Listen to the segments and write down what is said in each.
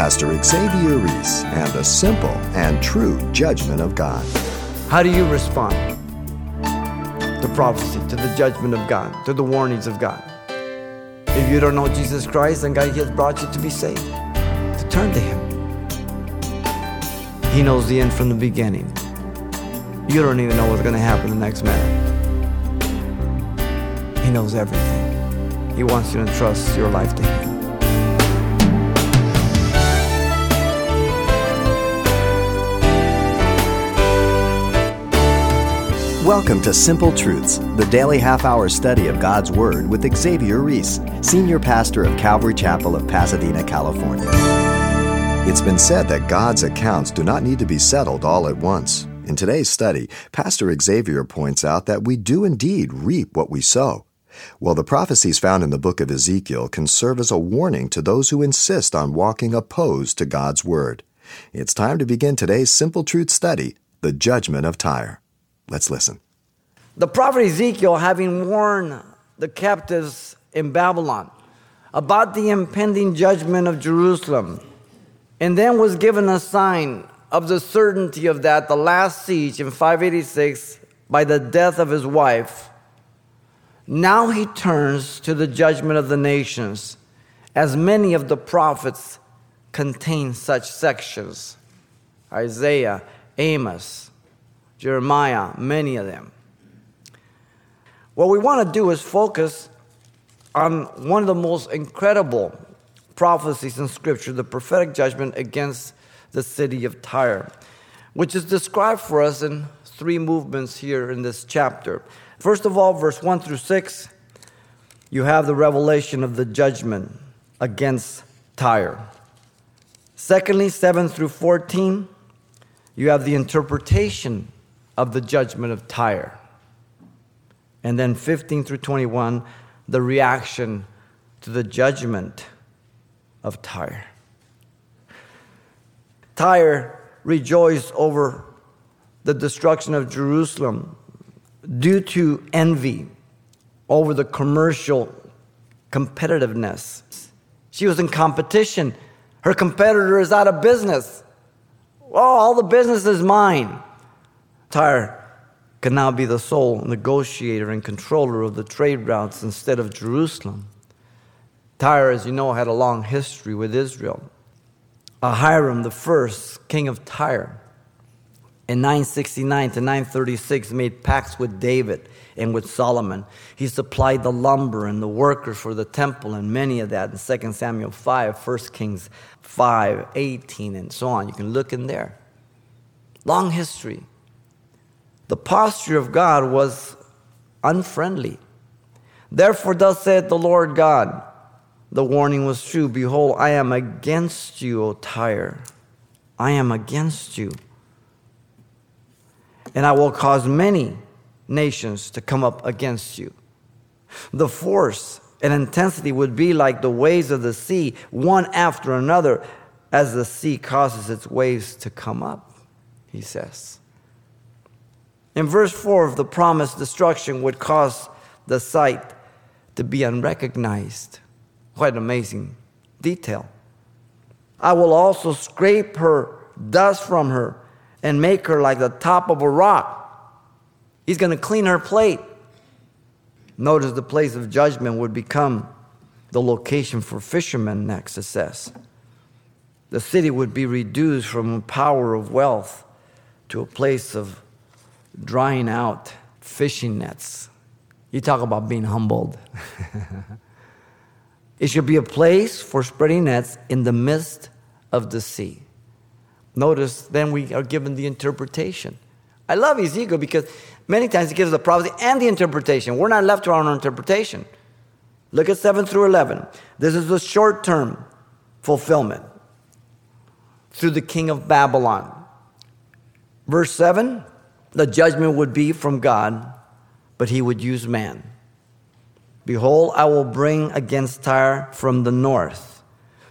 Pastor Xavier Ries and the simple and true judgment of God. How do you respond to prophecy, to the judgment of God, to the warnings of God? If you don't know Jesus Christ, then God has brought you to be saved, to turn to Him. He knows the end from the beginning. You don't even know what's going to happen the next minute. He knows everything. He wants you to entrust your life to Him. Welcome to Simple Truths, the daily half hour study of God's Word with Xavier Ries, Senior Pastor of Calvary Chapel of Pasadena, California. It's been said that God's accounts do not need to be settled all at once. In today's study, Pastor Xavier points out that we do indeed reap what we sow. Well, the prophecies found in the book of Ezekiel can serve as a warning to those who insist on walking opposed to God's Word. It's time to begin today's Simple Truth study, The Judgment of Tyre. Let's listen. The prophet Ezekiel, having warned the captives in Babylon about the impending judgment of Jerusalem, and then was given a sign of the certainty of that, the last siege in 586 by the death of his wife, now he turns to the judgment of the nations, as many of the prophets contain such sections Isaiah, Amos, Jeremiah, many of them. What we want to do is focus on one of the most incredible prophecies in Scripture, the prophetic judgment against the city of Tyre, which is described for us in three movements here in this chapter. First of all, verse 1 through 6, you have the revelation of the judgment against Tyre. Secondly, 7 through 14, you have the interpretation of the judgment of Tyre. And then 15 through 21, the reaction to the judgment of Tyre. Tyre rejoiced over the destruction of Jerusalem due to envy over the commercial competitiveness. She was in competition. Her competitor is out of business. Well, all the business is mine. Tyre could now be the sole negotiator and controller of the trade routes instead of Jerusalem. Tyre, as you know, had a long history with Israel. Ahiram, the first king of Tyre, in 969 to 936, made pacts with David and with Solomon. He supplied the lumber and the workers for the temple and many of that in 2 Samuel 5, 1 Kings 5, 18, and so on. You can look in there. Long history the posture of God was unfriendly. Therefore, thus saith the Lord God, the warning was true. Behold, I am against you, O Tyre. I am against you. And I will cause many nations to come up against you. The force and intensity would be like the waves of the sea, one after another, as the sea causes its waves to come up, he says. In verse 4, of the promised destruction would cause the site to be unrecognized. Quite amazing detail. I will also scrape her dust from her and make her like the top of a rock. He's going to clean her plate. Notice the place of judgment would become the location for fishermen, next it says. The city would be reduced from a power of wealth to a place of drying out fishing nets. You talk about being humbled. it should be a place for spreading nets in the midst of the sea. Notice, then we are given the interpretation. I love Ezekiel because many times he gives the prophecy and the interpretation. We're not left to our own interpretation. Look at 7 through 11. This is the short term fulfillment through the king of Babylon. Verse 7 the judgment would be from God, but he would use man. Behold, I will bring against Tyre from the north.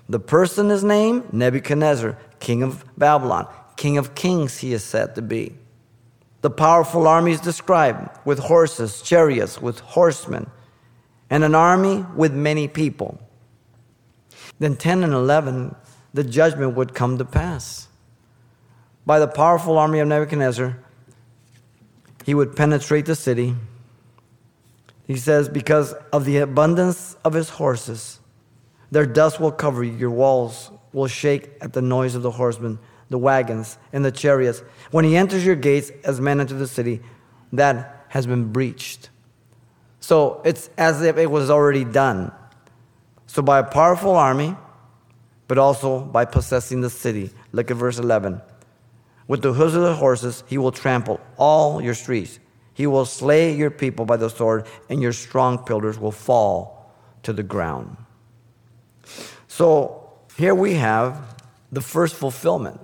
The person is named Nebuchadnezzar, king of Babylon. King of kings, he is said to be. The powerful army is described with horses, chariots, with horsemen, and an army with many people. Then 10 and 11 the judgment would come to pass. By the powerful army of Nebuchadnezzar, he would penetrate the city. He says, Because of the abundance of his horses, their dust will cover you, your walls will shake at the noise of the horsemen, the wagons, and the chariots. When he enters your gates as men enter the city, that has been breached. So it's as if it was already done. So by a powerful army, but also by possessing the city. Look at verse 11. With the hooves of the horses, he will trample all your streets. He will slay your people by the sword, and your strong pillars will fall to the ground. So here we have the first fulfillment.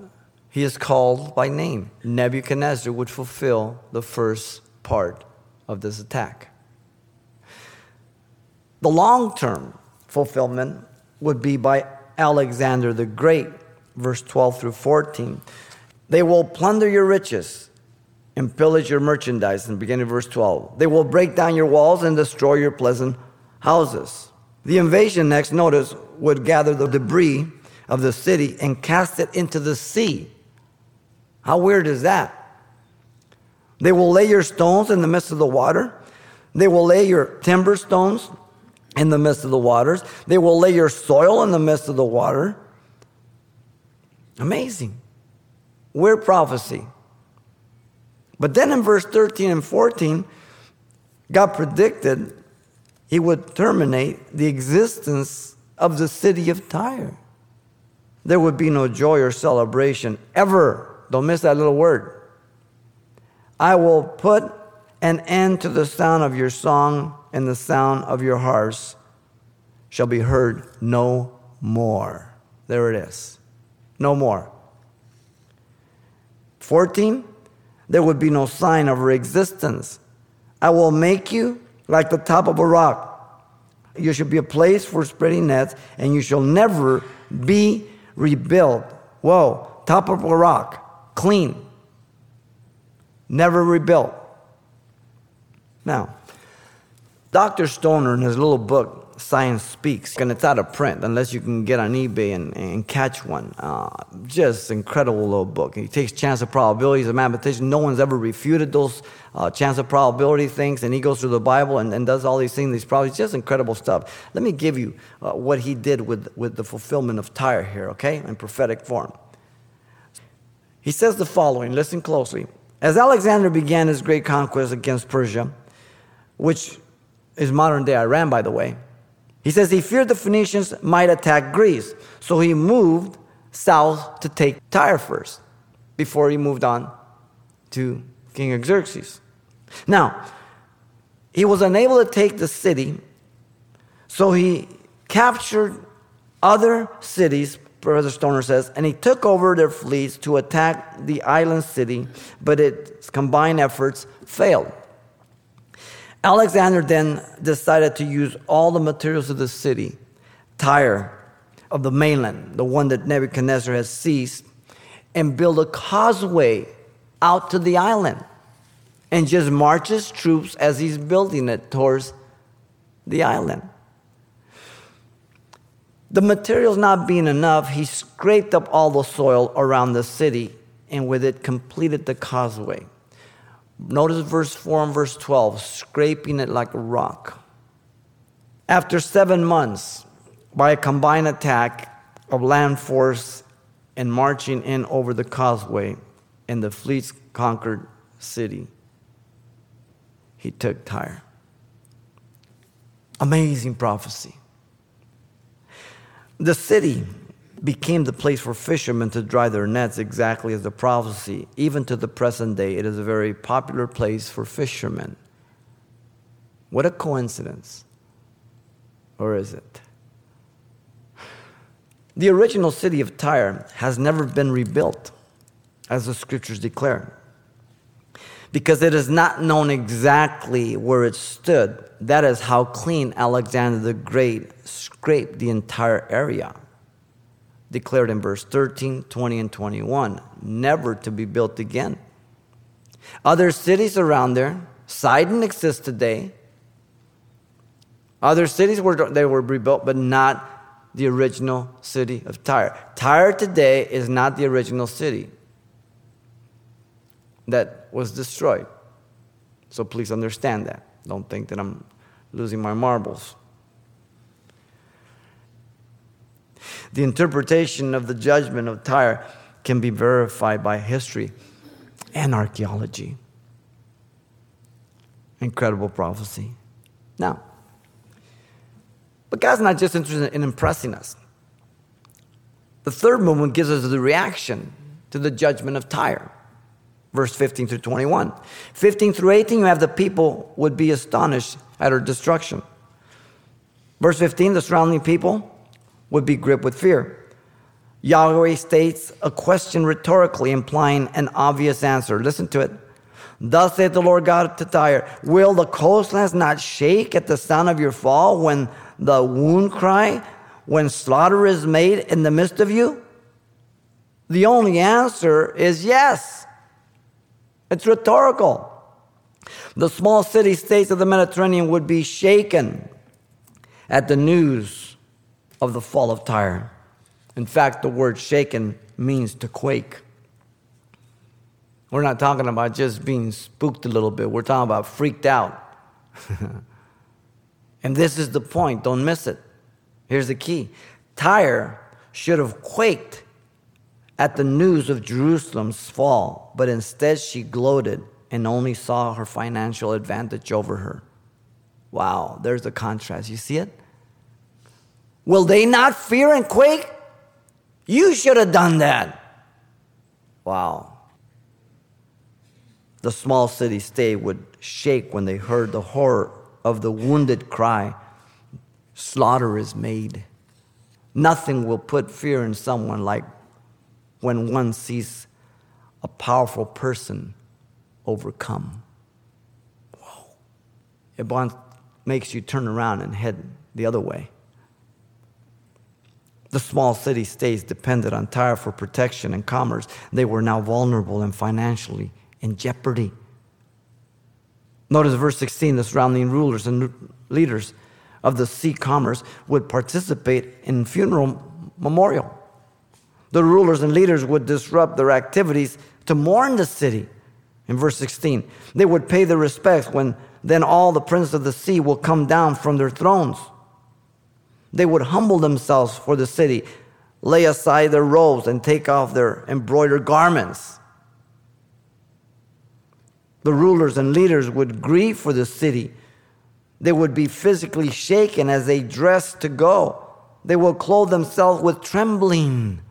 He is called by name. Nebuchadnezzar would fulfill the first part of this attack. The long term fulfillment would be by Alexander the Great, verse 12 through 14. They will plunder your riches and pillage your merchandise, in beginning of verse 12. They will break down your walls and destroy your pleasant houses. The invasion, next notice, would gather the debris of the city and cast it into the sea. How weird is that? They will lay your stones in the midst of the water. They will lay your timber stones in the midst of the waters. They will lay your soil in the midst of the water. Amazing. Weird prophecy. But then in verse 13 and 14, God predicted he would terminate the existence of the city of Tyre. There would be no joy or celebration ever. Don't miss that little word. I will put an end to the sound of your song and the sound of your harps shall be heard no more. There it is. No more. 14, there would be no sign of her existence. I will make you like the top of a rock. You should be a place for spreading nets, and you shall never be rebuilt. Whoa, top of a rock, clean, never rebuilt. Now, Dr. Stoner, in his little book, Science Speaks, and it's out of print unless you can get on eBay and, and catch one. Uh, just incredible little book. He takes chance of probabilities of mathematician. No one's ever refuted those uh, chance of probability things, and he goes through the Bible and, and does all these things, these probabilities, just incredible stuff. Let me give you uh, what he did with, with the fulfillment of Tyre here, okay, in prophetic form. He says the following, listen closely. As Alexander began his great conquest against Persia, which is modern day Iran, by the way, he says he feared the Phoenicians might attack Greece, so he moved south to take Tyre first before he moved on to King Xerxes. Now, he was unable to take the city, so he captured other cities, Brother Stoner says, and he took over their fleets to attack the island city, but its combined efforts failed. Alexander then decided to use all the materials of the city, Tyre, of the mainland, the one that Nebuchadnezzar has seized, and build a causeway out to the island and just march his troops as he's building it towards the island. The materials not being enough, he scraped up all the soil around the city and with it completed the causeway. Notice verse 4 and verse 12 scraping it like a rock. After seven months, by a combined attack of land force and marching in over the causeway and the fleet's conquered city, he took Tyre. Amazing prophecy. The city became the place for fishermen to dry their nets, exactly as the prophecy. Even to the present day, it is a very popular place for fishermen. What a coincidence. Or is it? The original city of Tyre has never been rebuilt, as the scriptures declare, because it is not known exactly where it stood. That is how clean Alexander the Great scraped the entire area declared in verse 13, 20, and 21, never to be built again. Other cities around there, Sidon exists today. Other cities were they were rebuilt, but not the original city of Tyre. Tyre today is not the original city that was destroyed. So please understand that. Don't think that I'm losing my marbles. The interpretation of the judgment of Tyre can be verified by history and archaeology. Incredible prophecy. Now, but God's not just interested in impressing us. The third movement gives us the reaction to the judgment of Tyre. Verse 15 through 21. 15 through 18, you have the people would be astonished at her destruction. Verse 15, the surrounding people would be gripped with fear. Yahweh states a question rhetorically, implying an obvious answer. Listen to it. Thus saith the Lord God to Tyre, Will the coastlands not shake at the sound of your fall when the wound cry, when slaughter is made in the midst of you? The only answer is yes. It's rhetorical. The small city states of the Mediterranean would be shaken at the news of the fall of Tyre. In fact, the word shaken means to quake. We're not talking about just being spooked a little bit, we're talking about freaked out. and this is the point, don't miss it. Here's the key Tyre should have quaked at the news of Jerusalem's fall, but instead she gloated and only saw her financial advantage over her. Wow, there's the contrast. You see it? Will they not fear and quake? You should have done that. Wow. The small city state would shake when they heard the horror of the wounded cry Slaughter is made. Nothing will put fear in someone like when one sees a powerful person overcome. Whoa. It makes you turn around and head the other way. The small city states depended on Tyre for protection and commerce. They were now vulnerable and financially in jeopardy. Notice verse 16 the surrounding rulers and leaders of the sea commerce would participate in funeral memorial. The rulers and leaders would disrupt their activities to mourn the city. In verse 16, they would pay their respects when then all the princes of the sea will come down from their thrones. They would humble themselves for the city, lay aside their robes, and take off their embroidered garments. The rulers and leaders would grieve for the city. They would be physically shaken as they dressed to go. They will clothe themselves with trembling.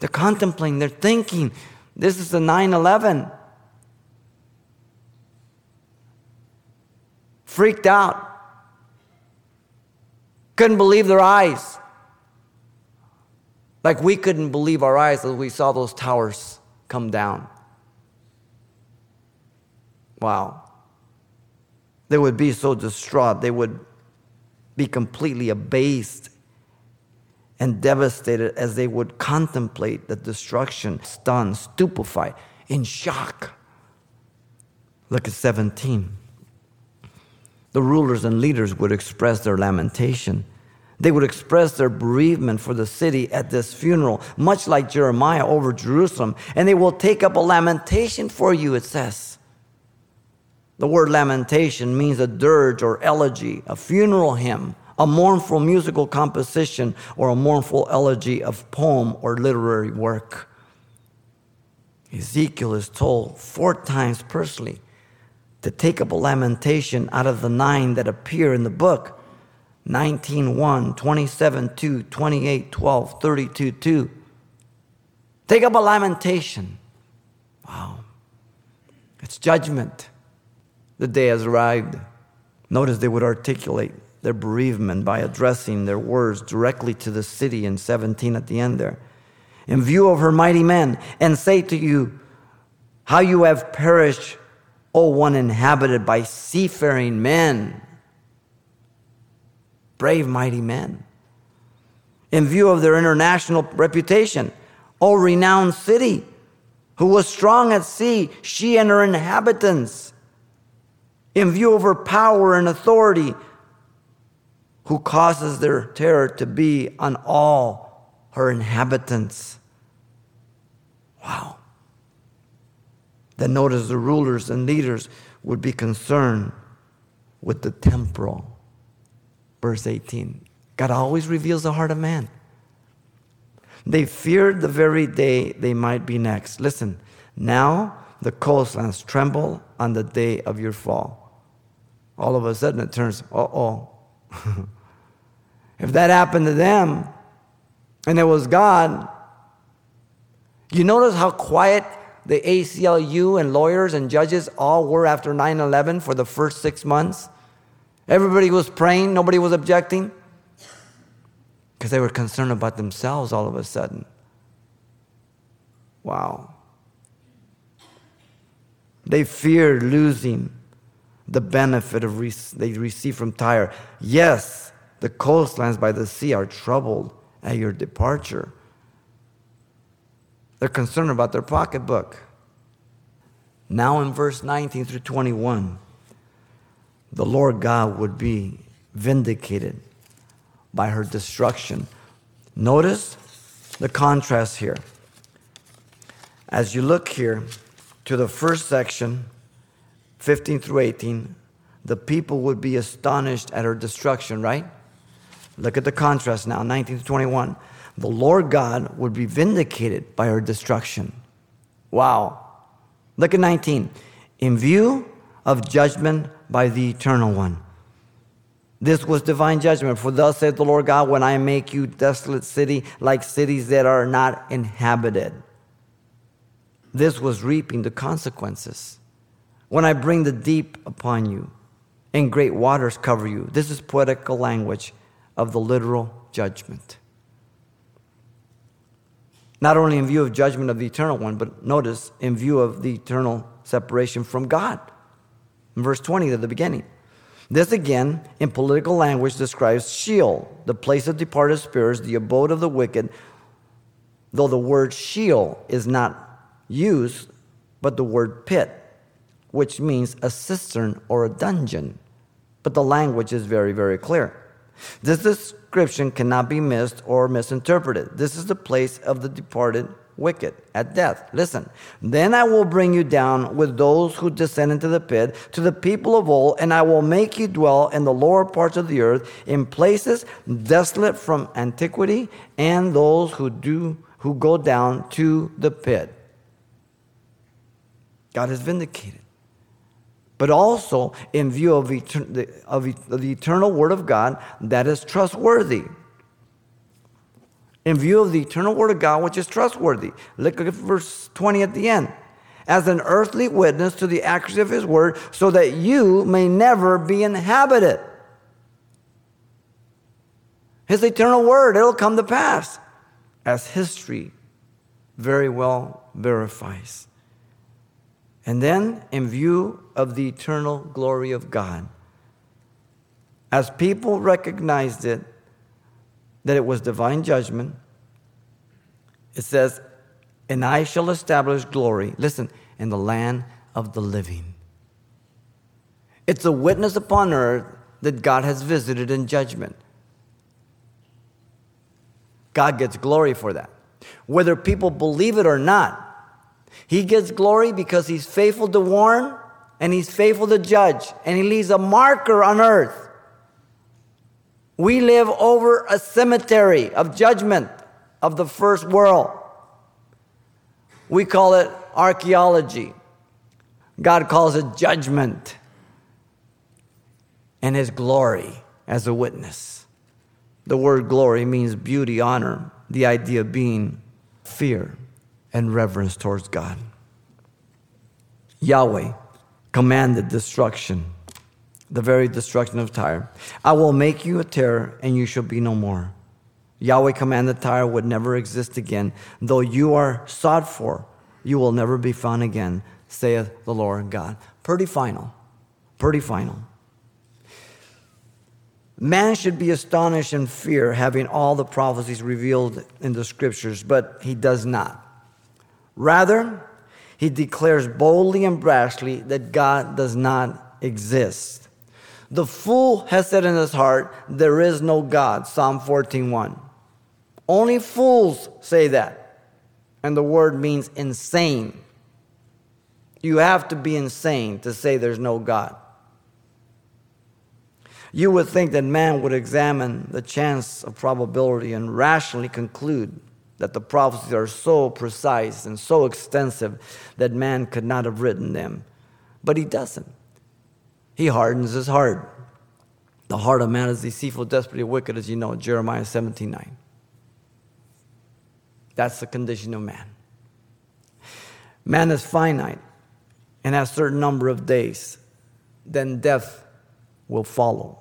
They're contemplating, they're thinking. This is the 9 11. Freaked out. Couldn't believe their eyes. Like we couldn't believe our eyes as we saw those towers come down. Wow. They would be so distraught. They would be completely abased and devastated as they would contemplate the destruction, stunned, stupefied, in shock. Look at 17. The rulers and leaders would express their lamentation. They would express their bereavement for the city at this funeral, much like Jeremiah over Jerusalem. And they will take up a lamentation for you, it says. The word lamentation means a dirge or elegy, a funeral hymn, a mournful musical composition, or a mournful elegy of poem or literary work. Ezekiel is told four times personally to take up a lamentation out of the nine that appear in the book 19 1, 27 2, 28 12, 32 2. Take up a lamentation. Wow. It's judgment the day has arrived. Notice they would articulate their bereavement by addressing their words directly to the city in 17 at the end there. In view of her mighty men, and say to you, How you have perished, O one inhabited by seafaring men. Brave, mighty men. In view of their international reputation, O renowned city, who was strong at sea, she and her inhabitants in view of her power and authority. who causes their terror to be on all her inhabitants. Wow. Then notice the rulers and leaders would be concerned with the temporal. Verse 18. God always reveals the heart of man. They feared the very day they might be next. Listen, now the coastlands tremble on the day of your fall. All of a sudden it turns, uh oh. if that happened to them and it was God, you notice how quiet the ACLU and lawyers and judges all were after 9 11 for the first six months? Everybody was praying, nobody was objecting because they were concerned about themselves all of a sudden. Wow. They feared losing the benefit of re- they receive from Tyre. Yes, the coastlands by the sea are troubled at your departure. They're concerned about their pocketbook. Now, in verse 19 through 21, the Lord God would be vindicated by her destruction. Notice the contrast here. As you look here to the first section, 15 through 18, the people would be astonished at her destruction, right? Look at the contrast now, 19 to 21. The Lord God would be vindicated by her destruction. Wow. Look at 19. In view of judgment by the eternal one. This was divine judgment. For thus saith the Lord God, when I make you desolate city like cities that are not inhabited. This was reaping the consequences. When I bring the deep upon you and great waters cover you. This is poetical language of the literal judgment. Not only in view of judgment of the eternal one, but notice in view of the eternal separation from God. In verse 20 at the beginning. This again, in political language, describes Sheol, the place of departed spirits, the abode of the wicked, though the word Sheol is not used, but the word pit, which means a cistern or a dungeon. But the language is very, very clear. This description cannot be missed or misinterpreted. This is the place of the departed wicked at death. Listen, then I will bring you down with those who descend into the pit to the people of old, and I will make you dwell in the lower parts of the earth, in places desolate from antiquity, and those who do who go down to the pit. God has vindicated. But also in view of, etern- of the eternal word of God that is trustworthy in view of the eternal word of God, which is trustworthy. Look at verse 20 at the end. As an earthly witness to the accuracy of his word, so that you may never be inhabited. His eternal word, it'll come to pass, as history very well verifies. And then, in view of the eternal glory of God, as people recognized it, that it was divine judgment. It says, And I shall establish glory, listen, in the land of the living. It's a witness upon earth that God has visited in judgment. God gets glory for that. Whether people believe it or not, He gets glory because He's faithful to warn and He's faithful to judge, and He leaves a marker on earth. We live over a cemetery of judgment of the first world. We call it archaeology. God calls it judgment and his glory as a witness. The word glory means beauty, honor, the idea being fear and reverence towards God. Yahweh commanded destruction the very destruction of Tyre. I will make you a terror, and you shall be no more. Yahweh commanded Tyre would never exist again. Though you are sought for, you will never be found again, saith the Lord God. Pretty final. Pretty final. Man should be astonished and fear having all the prophecies revealed in the scriptures, but he does not. Rather, he declares boldly and brashly that God does not exist. The fool has said in his heart, There is no God. Psalm 14:1. Only fools say that. And the word means insane. You have to be insane to say there's no God. You would think that man would examine the chance of probability and rationally conclude that the prophecies are so precise and so extensive that man could not have written them. But he doesn't. He hardens his heart. The heart of man is deceitful, desperately wicked, as you know, Jeremiah 17 9. That's the condition of man. Man is finite and has a certain number of days. Then death will follow.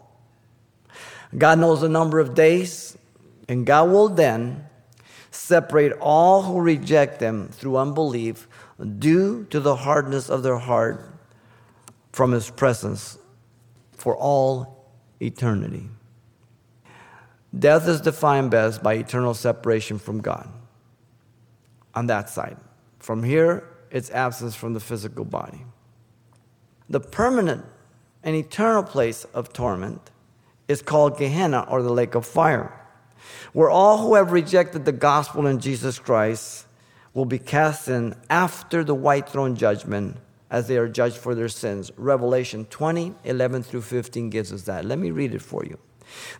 God knows the number of days, and God will then separate all who reject them through unbelief due to the hardness of their heart from his presence for all eternity. Death is defined best by eternal separation from God on that side. From here, it's absence from the physical body. The permanent and eternal place of torment is called Gehenna or the lake of fire, where all who have rejected the gospel in Jesus Christ will be cast in after the white throne judgment as they are judged for their sins. Revelation 20, 11 through 15 gives us that. Let me read it for you.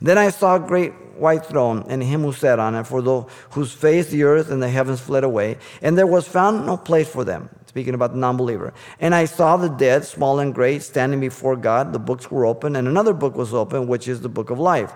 Then I saw a great white throne, and him who sat on it, for those whose face the earth and the heavens fled away, and there was found no place for them. Speaking about the non believer. And I saw the dead, small and great, standing before God. The books were open, and another book was open, which is the book of life.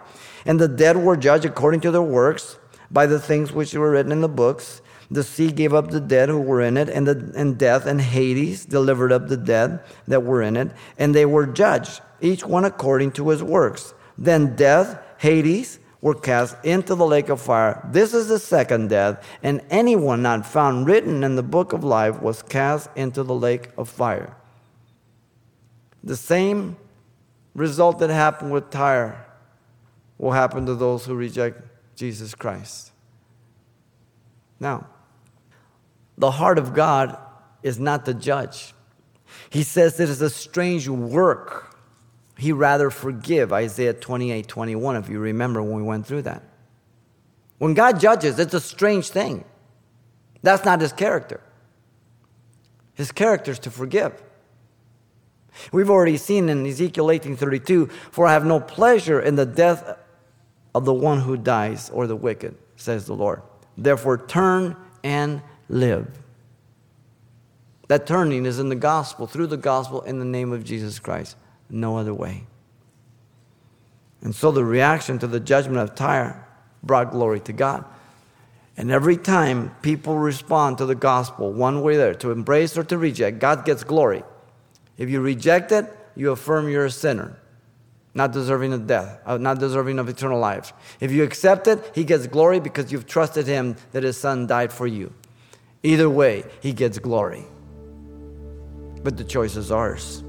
And the dead were judged according to their works by the things which were written in the books. The sea gave up the dead who were in it, and, the, and death and Hades delivered up the dead that were in it, and they were judged, each one according to his works. Then death, Hades, were cast into the lake of fire. This is the second death, and anyone not found written in the book of life was cast into the lake of fire. The same result that happened with Tyre will happen to those who reject Jesus Christ. Now, the heart of God is not the judge. He says it is a strange work he rather forgive, Isaiah 28 21, if you remember when we went through that. When God judges, it's a strange thing. That's not his character. His character is to forgive. We've already seen in Ezekiel 18:32, "For I have no pleasure in the death of the one who dies or the wicked," says the Lord. Therefore turn and live. That turning is in the gospel, through the gospel in the name of Jesus Christ no other way. And so the reaction to the judgment of Tyre brought glory to God. And every time people respond to the gospel, one way or there, to embrace or to reject, God gets glory. If you reject it, you affirm you're a sinner, not deserving of death, uh, not deserving of eternal life. If you accept it, He gets glory because you've trusted Him that His Son died for you. Either way, He gets glory. But the choice is ours.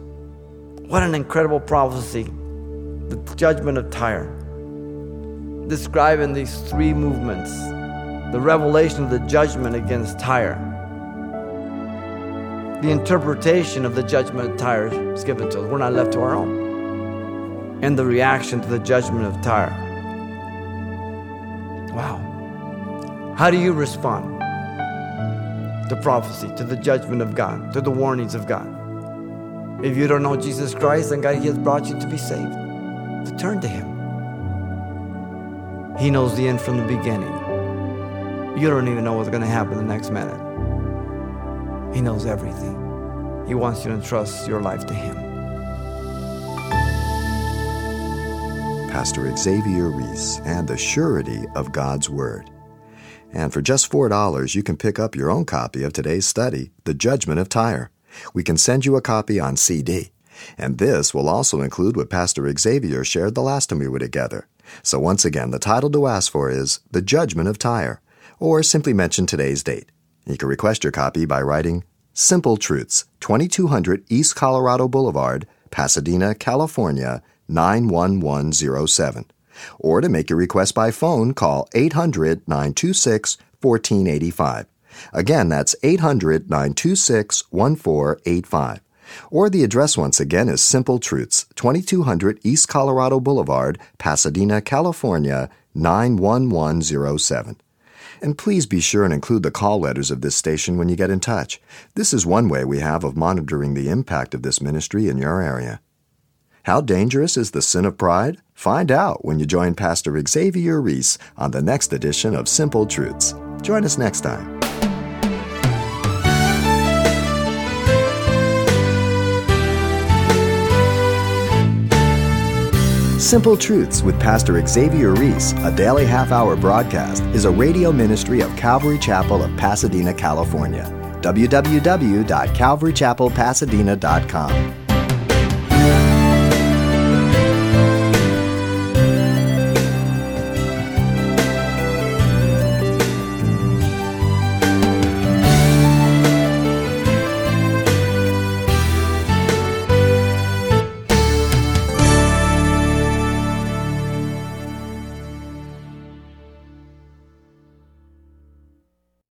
What an incredible prophecy. The judgment of Tyre. Describing these three movements the revelation of the judgment against Tyre, the interpretation of the judgment of Tyre is given to us. We're not left to our own. And the reaction to the judgment of Tyre. Wow. How do you respond to prophecy, to the judgment of God, to the warnings of God? If you don't know Jesus Christ, then God He has brought you to be saved, to turn to Him. He knows the end from the beginning. You don't even know what's going to happen the next minute. He knows everything. He wants you to entrust your life to Him. Pastor Xavier Ries and the surety of God's Word. And for just $4, you can pick up your own copy of today's study, The Judgment of Tyre. We can send you a copy on CD. And this will also include what Pastor Xavier shared the last time we were together. So once again, the title to ask for is The Judgment of Tyre, or simply mention today's date. You can request your copy by writing Simple Truths, 2200 East Colorado Boulevard, Pasadena, California, 91107. Or to make your request by phone, call 800 926 1485. Again, that's 800 926 1485. Or the address once again is Simple Truths, 2200 East Colorado Boulevard, Pasadena, California, 91107. And please be sure and include the call letters of this station when you get in touch. This is one way we have of monitoring the impact of this ministry in your area. How dangerous is the sin of pride? Find out when you join Pastor Xavier Ries on the next edition of Simple Truths. Join us next time. Simple Truths with Pastor Xavier Ries, a daily half hour broadcast, is a radio ministry of Calvary Chapel of Pasadena, California. www.calvarychapelpasadena.com.